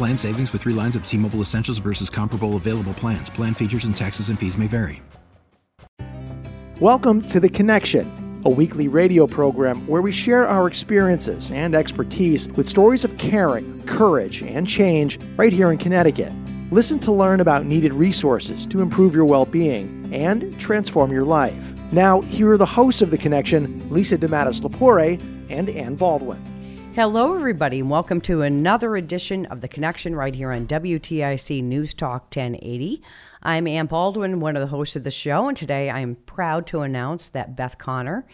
Plan savings with three lines of T Mobile Essentials versus comparable available plans. Plan features and taxes and fees may vary. Welcome to The Connection, a weekly radio program where we share our experiences and expertise with stories of caring, courage, and change right here in Connecticut. Listen to learn about needed resources to improve your well being and transform your life. Now, here are the hosts of The Connection, Lisa DeMattis Lapore and Ann Baldwin. Hello, everybody, and welcome to another edition of The Connection right here on WTIC News Talk 1080. I'm Ann Baldwin, one of the hosts of the show, and today I am proud to announce that Beth Connor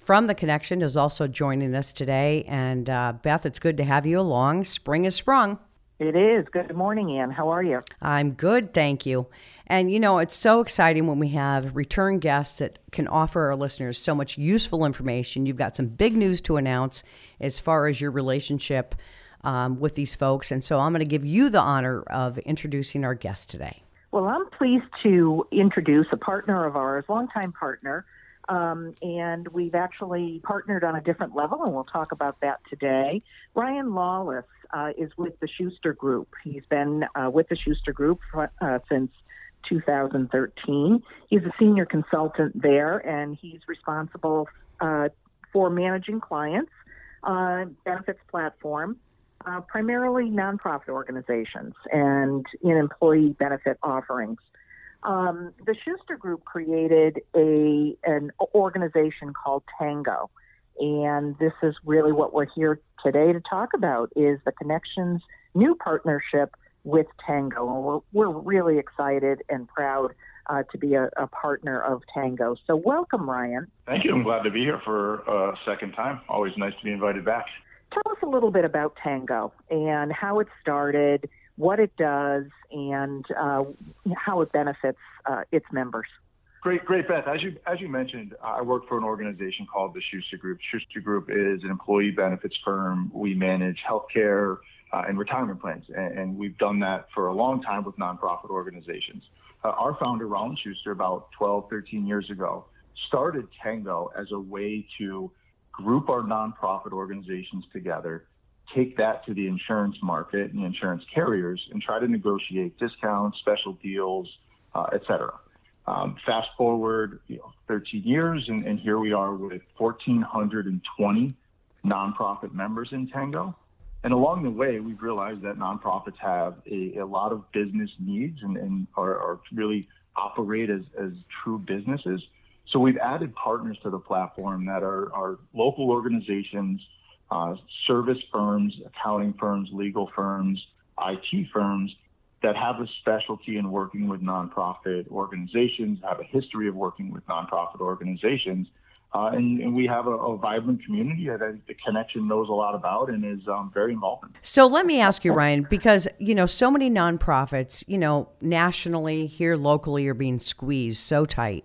from The Connection is also joining us today. And uh, Beth, it's good to have you along. Spring is sprung. It is. Good morning, Ann. How are you? I'm good, thank you. And you know, it's so exciting when we have return guests that can offer our listeners so much useful information. You've got some big news to announce as far as your relationship um, with these folks. And so I'm going to give you the honor of introducing our guest today. Well, I'm pleased to introduce a partner of ours, longtime partner. Um, and we've actually partnered on a different level, and we'll talk about that today. Ryan Lawless uh, is with the Schuster Group. He's been uh, with the Schuster Group uh, since 2013. He's a senior consultant there, and he's responsible uh, for managing clients, uh, benefits platform, uh, primarily nonprofit organizations and in employee benefit offerings. Um, the Schuster Group created a an organization called Tango, and this is really what we're here today to talk about: is the connections new partnership with Tango. And we're, we're really excited and proud uh, to be a, a, partner of Tango. So, welcome, Ryan. Thank you. I'm glad to be here for a second time. Always nice to be invited back. Tell us a little bit about Tango and how it started, what it does, and uh, how it benefits uh, its members. Great, great, Beth. As you as you mentioned, I work for an organization called the Schuster Group. Schuster Group is an employee benefits firm. We manage healthcare uh, and retirement plans. And, and, we've done that for a long time with nonprofit organizations. Uh, our founder, Rollin Schuster, about 12, 13 years ago, started Tango as a way to group our nonprofit organizations together, take that to the insurance market and the insurance carriers, and try to negotiate discounts, special deals, uh, et cetera. Um, fast forward you know, 13 years, and, and here we are with 1,420 nonprofit members in Tango. And along the way, we've realized that nonprofits have a, a lot of business needs and, and are, are, really operate as, as true businesses. So we've added partners to the platform that are, are local organizations, uh, service firms, accounting firms, legal firms, IT firms that have a specialty in working with nonprofit organizations, have a history of working with nonprofit organizations, uh, and, and, we have a, a, vibrant community that the connection knows a lot about and is um, very involved in. So let me ask you, Ryan, because you know so many nonprofits, you know, nationally here locally are being squeezed so tight.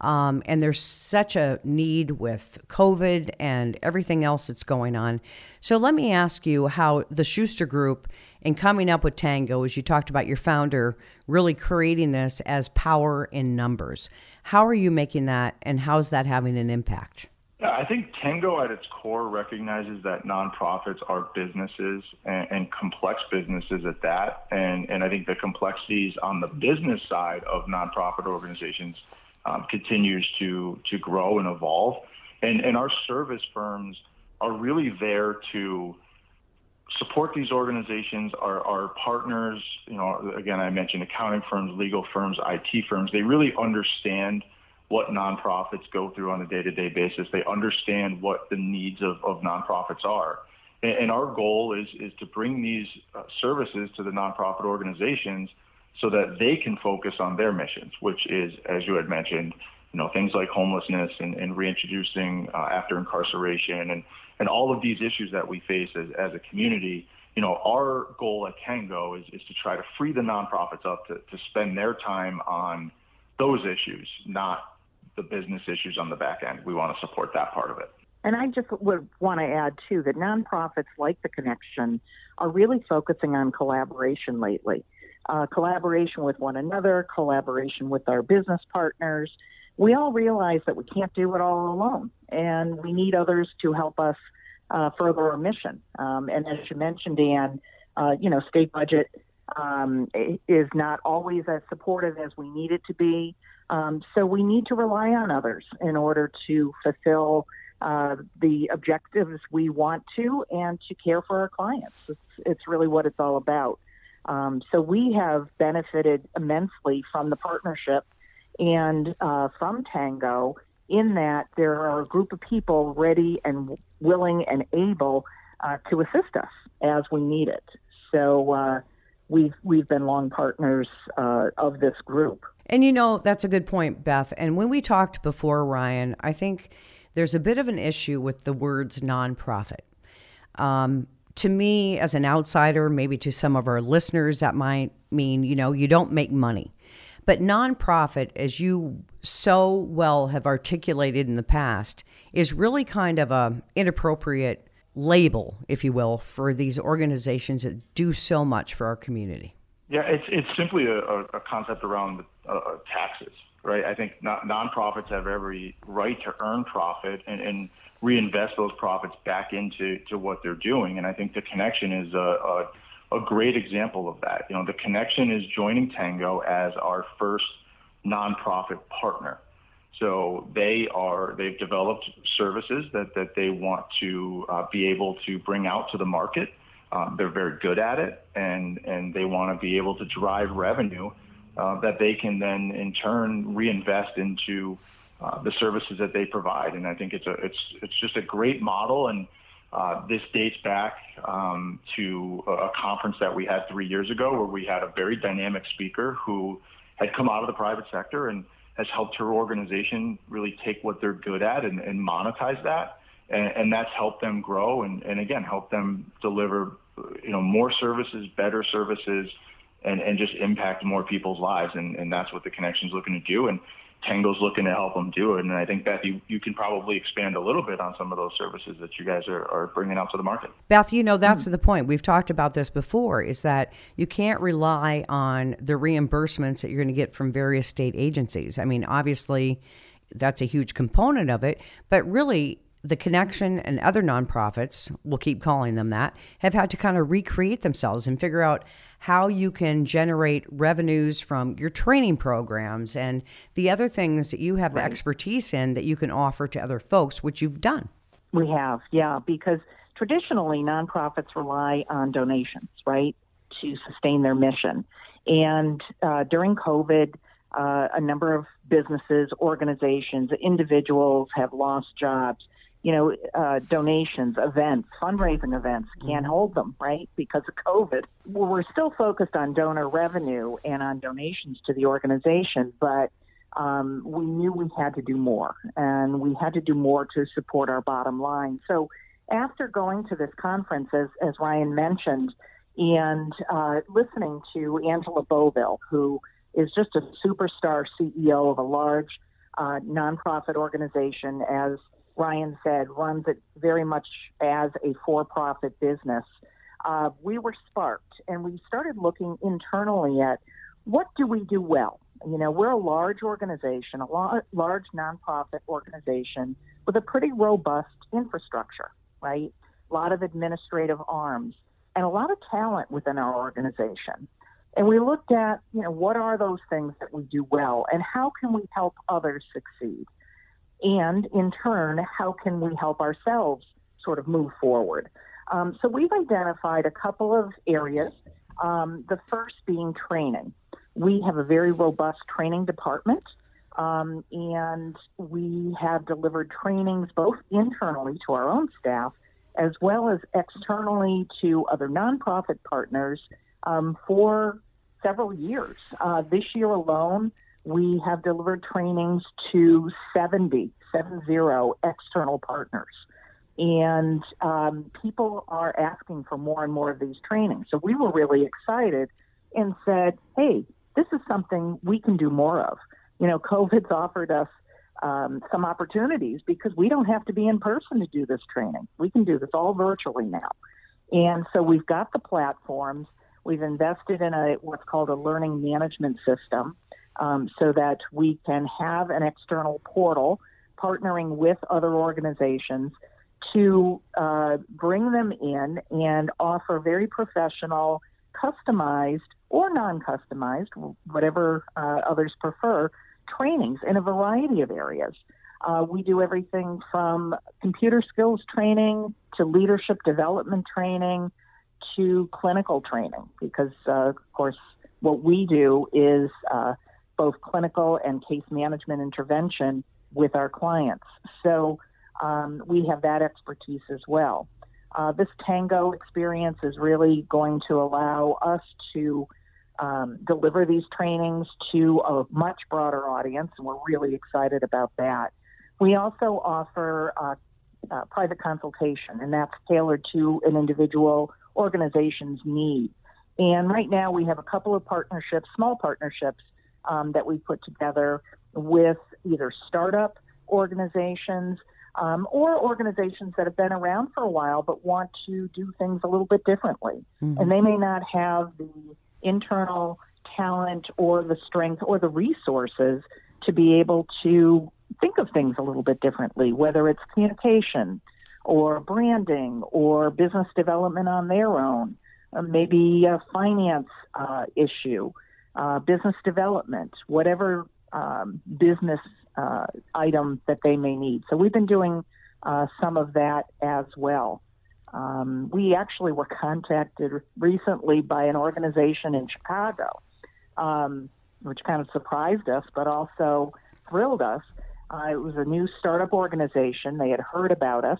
Um, and there's such a need with COVID and everything else that's going on. So let me ask you how the Schuster Group, in coming up with Tango, as you talked about your founder, really creating this as power in numbers. How are you making that, and how's that having an impact? I think Tango at its core recognizes that nonprofits are businesses and, and, complex businesses at that. And, and I think the complexities on the business side of nonprofit organizations um, continues to, to grow and evolve. And, and our service firms are really there to support these organizations, our, our partners, you know, again, I mentioned accounting firms, legal firms, IT firms, they really understand what nonprofits go through on a day to day basis. They understand what the needs of, of nonprofits are. And, and our goal is, is to bring these uh, services to the nonprofit organizations so that they can focus on their missions, which is, as you had mentioned, you know, things like homelessness and, and reintroducing uh, after incarceration and, and all of these issues that we face as, as a community. You know, our goal at Tango is, is to try to free the nonprofits up to, to spend their time on those issues, not the business issues on the back end. We want to support that part of it. And I just would want to add, too, that nonprofits like The Connection are really focusing on collaboration lately. Uh, collaboration with one another, collaboration with our business partners. We all realize that we can't do it all alone, and we need others to help us uh, further our mission. Um, and as you mentioned, Dan, uh, you know, state budget um, is not always as supportive as we need it to be. Um, so we need to rely on others in order to fulfill uh, the objectives we want to and to care for our clients. It's, it's really what it's all about. Um, so we have benefited immensely from the partnership and uh, from Tango in that there are a group of people ready and willing and able uh, to assist us as we need it. So uh, we've we've been long partners uh, of this group. And you know, that's a good point, Beth. And when we talked before, Ryan, I think there's a bit of an issue with the words nonprofit. Um, to me, as an outsider, maybe to some of our listeners, that might mean, you know, you don't make money. But nonprofit, as you so well have articulated in the past, is really kind of a inappropriate label, if you will, for these organizations that do so much for our community. Yeah, it's it's simply a, a concept around uh, uh, taxes, right? I think nonprofits have every right to earn profit and, and reinvest those profits back into to what they're doing, and I think the connection is a, a, a great example of that. You know, the connection is joining Tango as our first nonprofit partner. So they are they've developed services that that they want to uh, be able to bring out to the market um, they're very good at it, and and they want to be able to drive revenue uh, that they can then in turn reinvest into uh, the services that they provide. And I think it's a it's it's just a great model. And uh, this dates back um, to a conference that we had three years ago, where we had a very dynamic speaker who had come out of the private sector and has helped her organization really take what they're good at and, and monetize that. And, and, that's helped them grow and, and again help them deliver you know, more services, better services, and, and just impact more people's lives. And, and that's what the connection's looking to do. And Tango's looking to help them do it. And I think, Beth, you, you can probably expand a little bit on some of those services that you guys are, are bringing out to the market. Beth, you know, that's mm-hmm. the point. We've talked about this before is that you can't rely on the reimbursements that you're going to get from various state agencies. I mean, obviously, that's a huge component of it, but really, the connection and other nonprofits, we'll keep calling them that, have had to kind of recreate themselves and figure out how you can generate revenues from your training programs and the other things that you have right. the expertise in that you can offer to other folks, which you've done. We have, yeah, because traditionally nonprofits rely on donations, right, to sustain their mission. And uh, during COVID, uh, a number of businesses, organizations, individuals have lost jobs you know, uh, donations, events, fundraising events can't mm-hmm. hold them, right, because of COVID. Well, we're still focused on donor revenue and on donations to the organization, but um, we knew we had to do more, and we had to do more to support our bottom line. So, after going to this conference, as, as Ryan mentioned, and uh, listening to Angela Boville, who is just a superstar CEO of a large uh, nonprofit organization, as Ryan said, runs it very much as a for profit business. Uh, we were sparked and we started looking internally at what do we do well? You know, we're a large organization, a large nonprofit organization with a pretty robust infrastructure, right? A lot of administrative arms and a lot of talent within our organization. And we looked at, you know, what are those things that we do well and how can we help others succeed? And in turn, how can we help ourselves sort of move forward? Um, so we've identified a couple of areas. Um, the first being training. We have a very robust training department, um, and we have delivered trainings both internally to our own staff as well as externally to other nonprofit partners um, for several years. Uh, this year alone, we have delivered trainings to 70, 70 external partners. And um, people are asking for more and more of these trainings. So we were really excited and said, hey, this is something we can do more of. You know, COVID's offered us um, some opportunities because we don't have to be in person to do this training. We can do this all virtually now. And so we've got the platforms. We've invested in a what's called a learning management system um, so that we can have an external portal partnering with other organizations to uh, bring them in and offer very professional, customized or non customized, whatever uh, others prefer, trainings in a variety of areas. Uh, we do everything from computer skills training to leadership development training to clinical training because, uh, of course, what we do is uh, both clinical and case management intervention with our clients. So um, we have that expertise as well. Uh, this Tango experience is really going to allow us to um, deliver these trainings to a much broader audience, and we're really excited about that. We also offer uh, uh, private consultation, and that's tailored to an individual organization's need. And right now, we have a couple of partnerships, small partnerships, um, that we put together with either startup organizations um, or organizations that have been around for a while but want to do things a little bit differently. Mm-hmm. And they may not have the internal talent or the strength or the resources to be able to think of things a little bit differently, whether it's communication or branding or business development on their own, uh, maybe a finance uh, issue, uh, business development, whatever um, business uh, item that they may need. So we've been doing uh, some of that as well. Um, we actually were contacted recently by an organization in Chicago, um, which kind of surprised us, but also thrilled us. Uh, it was a new startup organization. They had heard about us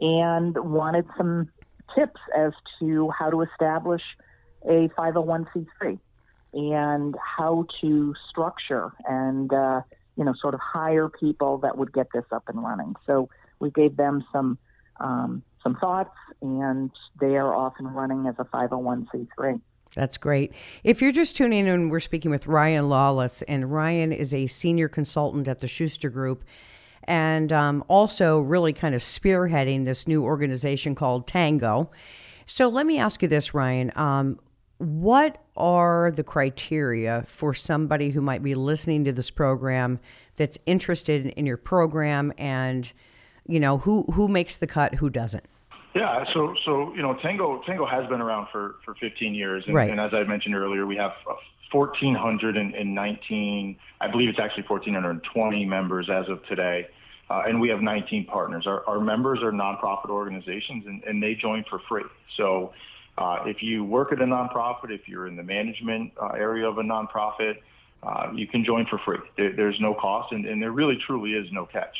and wanted some tips as to how to establish a 501c3 and how to structure and uh, you know sort of hire people that would get this up and running. So we gave them some um, some thoughts, and they are off and running as a 501c3. That's great. If you're just tuning in, we're speaking with Ryan Lawless, and Ryan is a senior consultant at the Schuster Group and um, also really kind of spearheading this new organization called Tango. So let me ask you this, Ryan. Um, what are the criteria for somebody who might be listening to this program that's interested in your program and you know who who makes the cut who doesn't yeah, so so you know, Tango Tango has been around for for 15 years, and, right. and as I mentioned earlier, we have 1,419. I believe it's actually 1,420 members as of today, uh, and we have 19 partners. Our, our members are nonprofit organizations, and, and they join for free. So. Uh, if you work at a nonprofit, if you're in the management uh, area of a nonprofit, uh, you can join for free. There, there's no cost, and, and there really truly is no catch.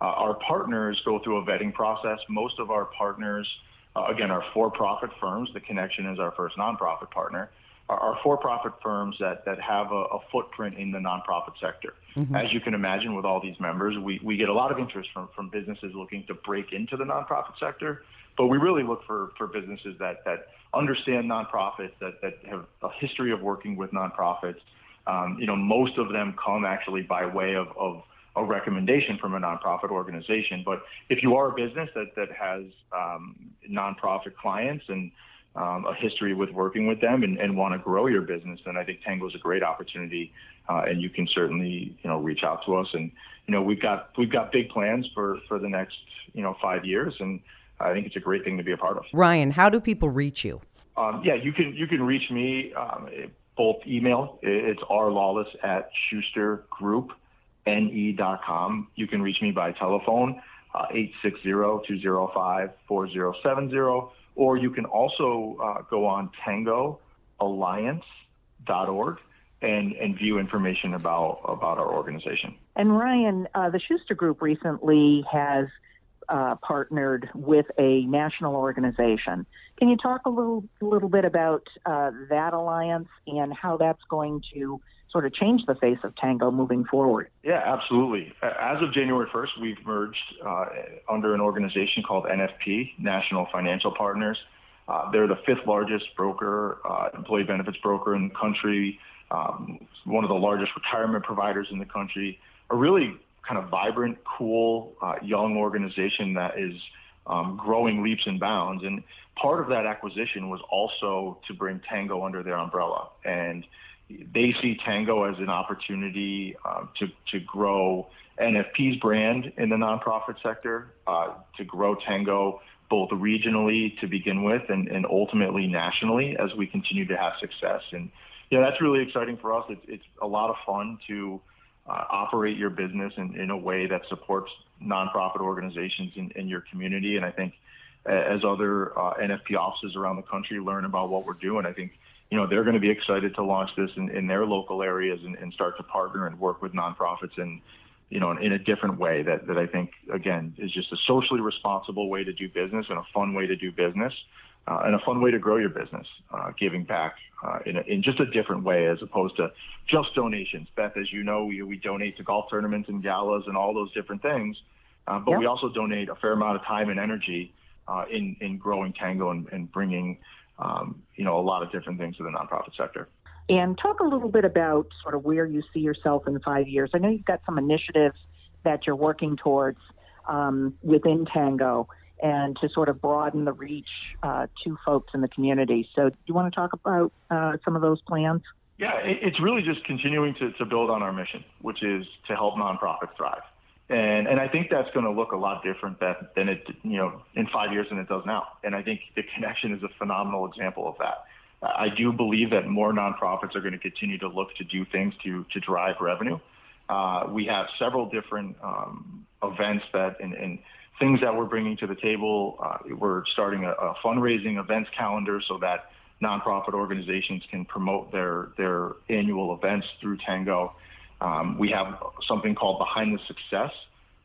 Uh, our partners go through a vetting process. Most of our partners, uh, again, are for-profit firms. The Connection is our first nonprofit partner. Are, are for-profit firms that that have a, a footprint in the nonprofit sector. Mm-hmm. As you can imagine, with all these members, we we get a lot of interest from from businesses looking to break into the nonprofit sector. But we really look for for businesses that that understand nonprofits, that that have a history of working with nonprofits. Um, you know, most of them come actually by way of, of a recommendation from a nonprofit organization. But if you are a business that, that has um, nonprofit clients and um, a history with working with them and, and want to grow your business, then I think Tango is a great opportunity, uh, and you can certainly you know reach out to us. And you know we've got we've got big plans for for the next you know five years, and I think it's a great thing to be a part of. Ryan, how do people reach you? Um, yeah, you can you can reach me um, both email. It's rlawless at Schuster Group ne.com. You can reach me by telephone, uh, 860-205-4070, or you can also uh, go on tangoalliance.org and, and view information about, about our organization. And Ryan, uh, the Schuster Group recently has uh, partnered with a national organization. Can you talk a little, little bit about uh, that alliance and how that's going to sort of change the face of tango moving forward? Yeah, absolutely. As of January 1st, we've merged uh, under an organization called NFP, National Financial Partners. Uh, they're the fifth largest broker, uh, employee benefits broker in the country, um, one of the largest retirement providers in the country, a really kind of vibrant, cool, uh, young organization that is um, growing leaps and bounds. And part of that acquisition was also to bring Tango under their umbrella. And they see Tango as an opportunity um, to, to grow NFP's brand in the nonprofit sector, uh, to grow Tango both regionally to begin with and, and ultimately nationally as we continue to have success. And yeah, that's really exciting for us. It's, it's a lot of fun to uh, operate your business in, in a way that supports nonprofit organizations in, in your community. And I think as other uh, NFP offices around the country learn about what we're doing, I think you know they're going to be excited to launch this in, in their local areas and, and start to partner and work with nonprofits and you know in a different way that that I think again is just a socially responsible way to do business and a fun way to do business uh, and a fun way to grow your business, uh, giving back uh, in, a, in just a different way as opposed to just donations. Beth, as you know, we, we donate to golf tournaments and galas and all those different things, uh, but we also donate a fair amount of time and energy uh, in, in growing Tango and, and bringing um, you know a lot of different things to the nonprofit sector. And talk a little bit about sort of where you see yourself in five years. I know you've got some initiatives that you're working towards um, within Tango and to sort of broaden the reach uh, to folks in the community. So, do you want to talk about uh, some of those plans? Yeah, it's really just continuing to, to build on our mission, which is to help nonprofits thrive. And, and I think that's going to look a lot different that, than it, you know, in five years than it does now. And I think the connection is a phenomenal example of that. I do believe that more nonprofits are going to continue to look to do things to, to drive revenue. Uh, we have several different um, events that, and, and things that we're bringing to the table. Uh, we're starting a, a, fundraising events calendar so that nonprofit organizations can promote their their annual events through Tango. Um, we have something called Behind the Success,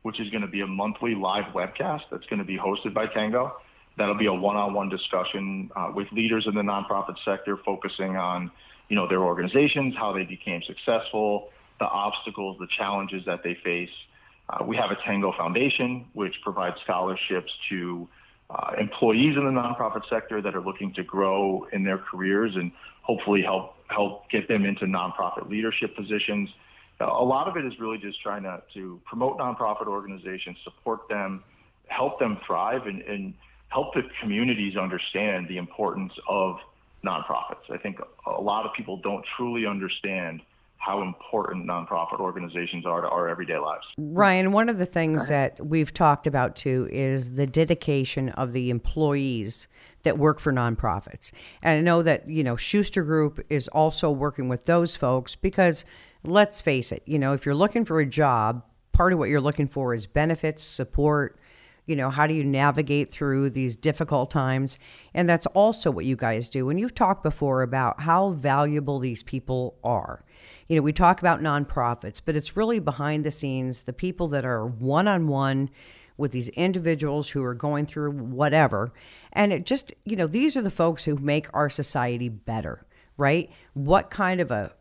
which is going to be a monthly live webcast that's going to be hosted by Tango. That'll be a one-on-one discussion uh, with leaders in the nonprofit sector, focusing on you know their organizations, how they became successful, the obstacles, the challenges that they face. Uh, we have a Tango Foundation, which provides scholarships to uh, employees in the nonprofit sector that are looking to grow in their careers and hopefully help help get them into nonprofit leadership positions. Uh, a lot of it is really just trying to, to promote nonprofit organizations, support them, help them thrive, and, and help the communities understand the importance of nonprofits. I think a lot of people don't truly understand how important nonprofit organizations are to our everyday lives. Ryan, one of the things that we've talked about too is the dedication of the employees that work for nonprofits. And I know that, you know, Schuster Group is also working with those folks because let's face it, you know, if you're looking for a job, part of what you're looking for is benefits, support, you know, how do you navigate through these difficult times? And that's also what you guys do. And you've talked before about how valuable these people are you know, we talk about nonprofits, but it's really behind the scenes, the people that are one on one with these individuals who are going through whatever. And it just, you know, these are the folks who make our society better, right? What kind of a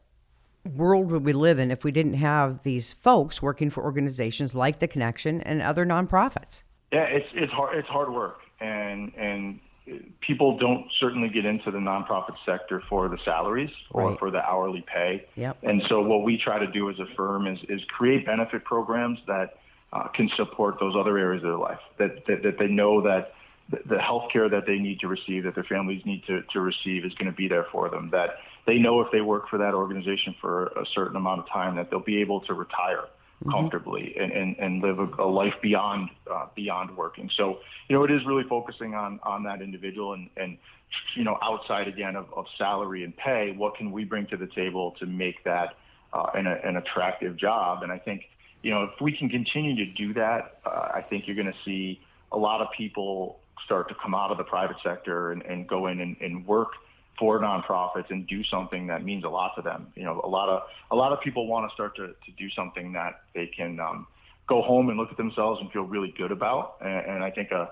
world would we live in if we didn't have these folks working for organizations like the Connection and other nonprofits? Yeah, it's it's hard it's hard work, and and people don't certainly get into the nonprofit sector for the salaries or right. for the hourly pay. Yep. And so what we try to do as a firm is, is create benefit programs that uh, can support those other areas of their life, that, that, that they know that the, the health care that they need to receive, that their families need to, to receive is going to be there for them, that they know if they work for that organization for a certain amount of time that they'll be able to retire mm-hmm. comfortably and, and, and live a, a life beyond uh, beyond working. So you know it is really focusing on on that individual and and you know outside again of, of salary and pay, what can we bring to the table to make that uh, an, an attractive job? And I think you know if we can continue to do that, uh, I think you're going to see a lot of people start to come out of the private sector and, and go in and, and work for nonprofits and do something that means a lot to them. You know, a lot of a lot of people want to start to, to do something that they can um, go home and look at themselves and feel really good about. And, and I think uh,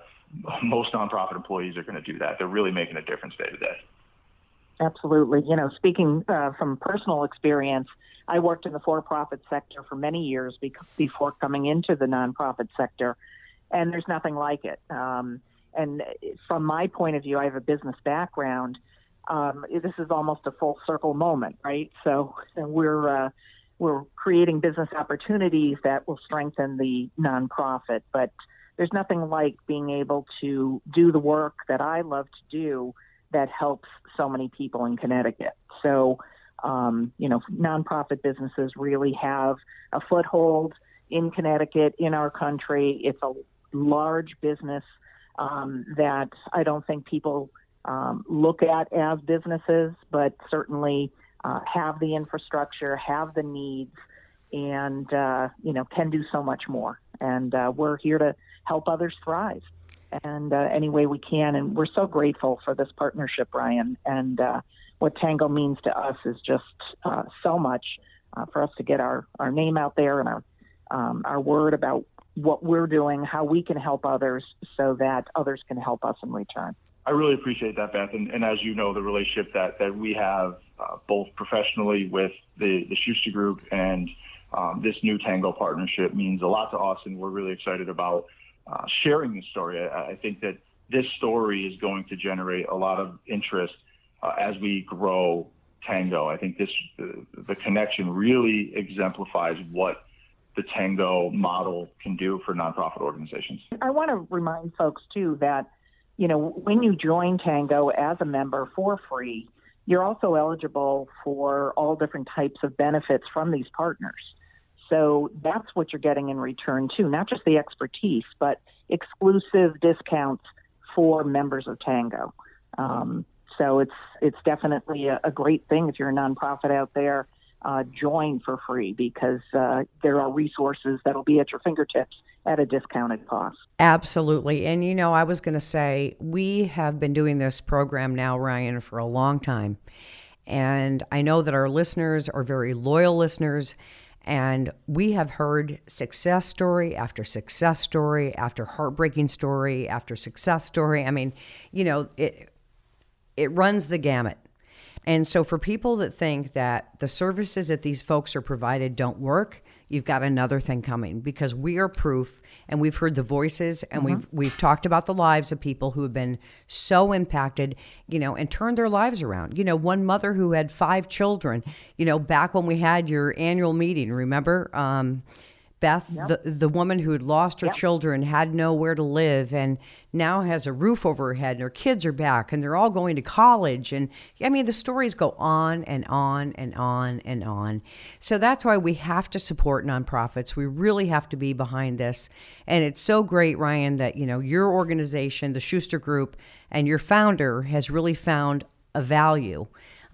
most nonprofit employees are going to do that. They're really making a difference day to day. Absolutely. You know, speaking uh, from personal experience, I worked in the for-profit sector for many years be- before coming into the nonprofit sector, and there's nothing like it. Um, and from my point of view, I have a business background. Um, this is almost a full circle moment, right? So we're uh, we're creating business opportunities that will strengthen the nonprofit, but there's nothing like being able to do the work that I love to do that helps so many people in Connecticut. So, um, you know, nonprofit businesses really have a foothold in Connecticut, in our country. It's a large business um, that I don't think people um, look at as businesses, but certainly uh, have the infrastructure, have the needs, and uh, you know can do so much more. And uh, we're here to help others thrive, and uh, any way we can. And we're so grateful for this partnership, Ryan. And uh, what Tango means to us is just uh, so much for us to get our our name out there and our um, our word about what we're doing, how we can help others, so that others can help us in return. I really appreciate that, Beth. And, and as you know, the relationship that, that we have uh, both professionally with the, the Schuster Group and um, this new Tango partnership means a lot to us, and we're really excited about uh, sharing this story. I, I, think that this story is going to generate a lot of interest uh, as we grow Tango. I think this the, the connection really exemplifies what the Tango model can do for nonprofit organizations. I want to remind folks too that you know, when you join Tango as a member for free, you're also eligible for all different types of benefits from these partners. So that's what you're getting in return too, not just the expertise, but exclusive discounts for members of Tango. Um, so it's it's definitely a, a, great thing if you're a nonprofit out there. Uh, join for free because uh, there are resources that'll be at your fingertips at a discounted cost. Absolutely. And you know, I was going to say, we have been doing this program now, Ryan, for a long time. And I know that our listeners are very loyal listeners. And we have heard success story after success story after heartbreaking story after success story. I mean, you know, it it runs the gamut. And so for people that think that the services that these folks are provided don't work, you've got another thing coming because we are proof and we've heard the voices and mm-hmm. we've we've talked about the lives of people who have been so impacted, you know, and turned their lives around. You know, one mother who had five children, you know, back when we had your annual meeting, remember? Um, Beth, yep. the the woman who had lost her yep. children, had nowhere to live, and now has a roof over her head, and her kids are back, and they're all going to college, and I mean the stories go on and on and on and on. So that's why we have to support nonprofits. We really have to be behind this, and it's so great, Ryan, that you know your organization, the Schuster Group, and your founder has really found a value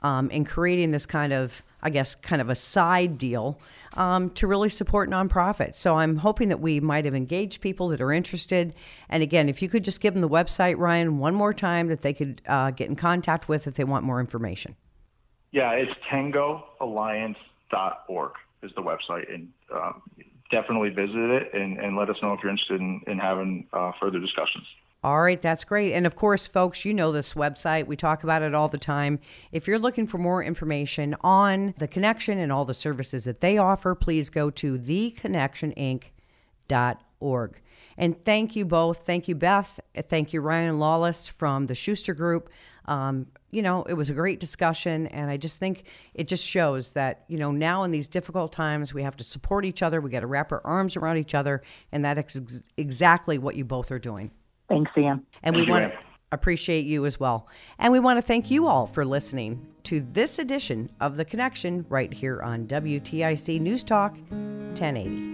um, in creating this kind of, I guess, kind of a side deal um, to really support nonprofits. So I'm hoping that we might have engaged people that are interested. And again, if you could just give them the website, Ryan, one more time that they could uh, get in contact with if they want more information. Yeah, it's tangoalliance.org is the website. And um, definitely visit it and, and, let us know if you're interested in, in having uh, further discussions. All right, that's great. And of course, folks, you know this website. We talk about it all the time. If you're looking for more information on the connection and all the services that they offer, please go to theconnectioninc.org. And thank you both. Thank you, Beth. Thank you, Ryan Lawless from the Schuster Group. Um, you know, it was a great discussion, and I just think it just shows that, you know, now in these difficult times, we have to support each other. We got to wrap our arms around each other, and that's ex- exactly what you both are doing. Thanks, Ian. And we want to appreciate you as well. And we want to thank you all for listening to this edition of The Connection right here on WTIC News Talk 1080.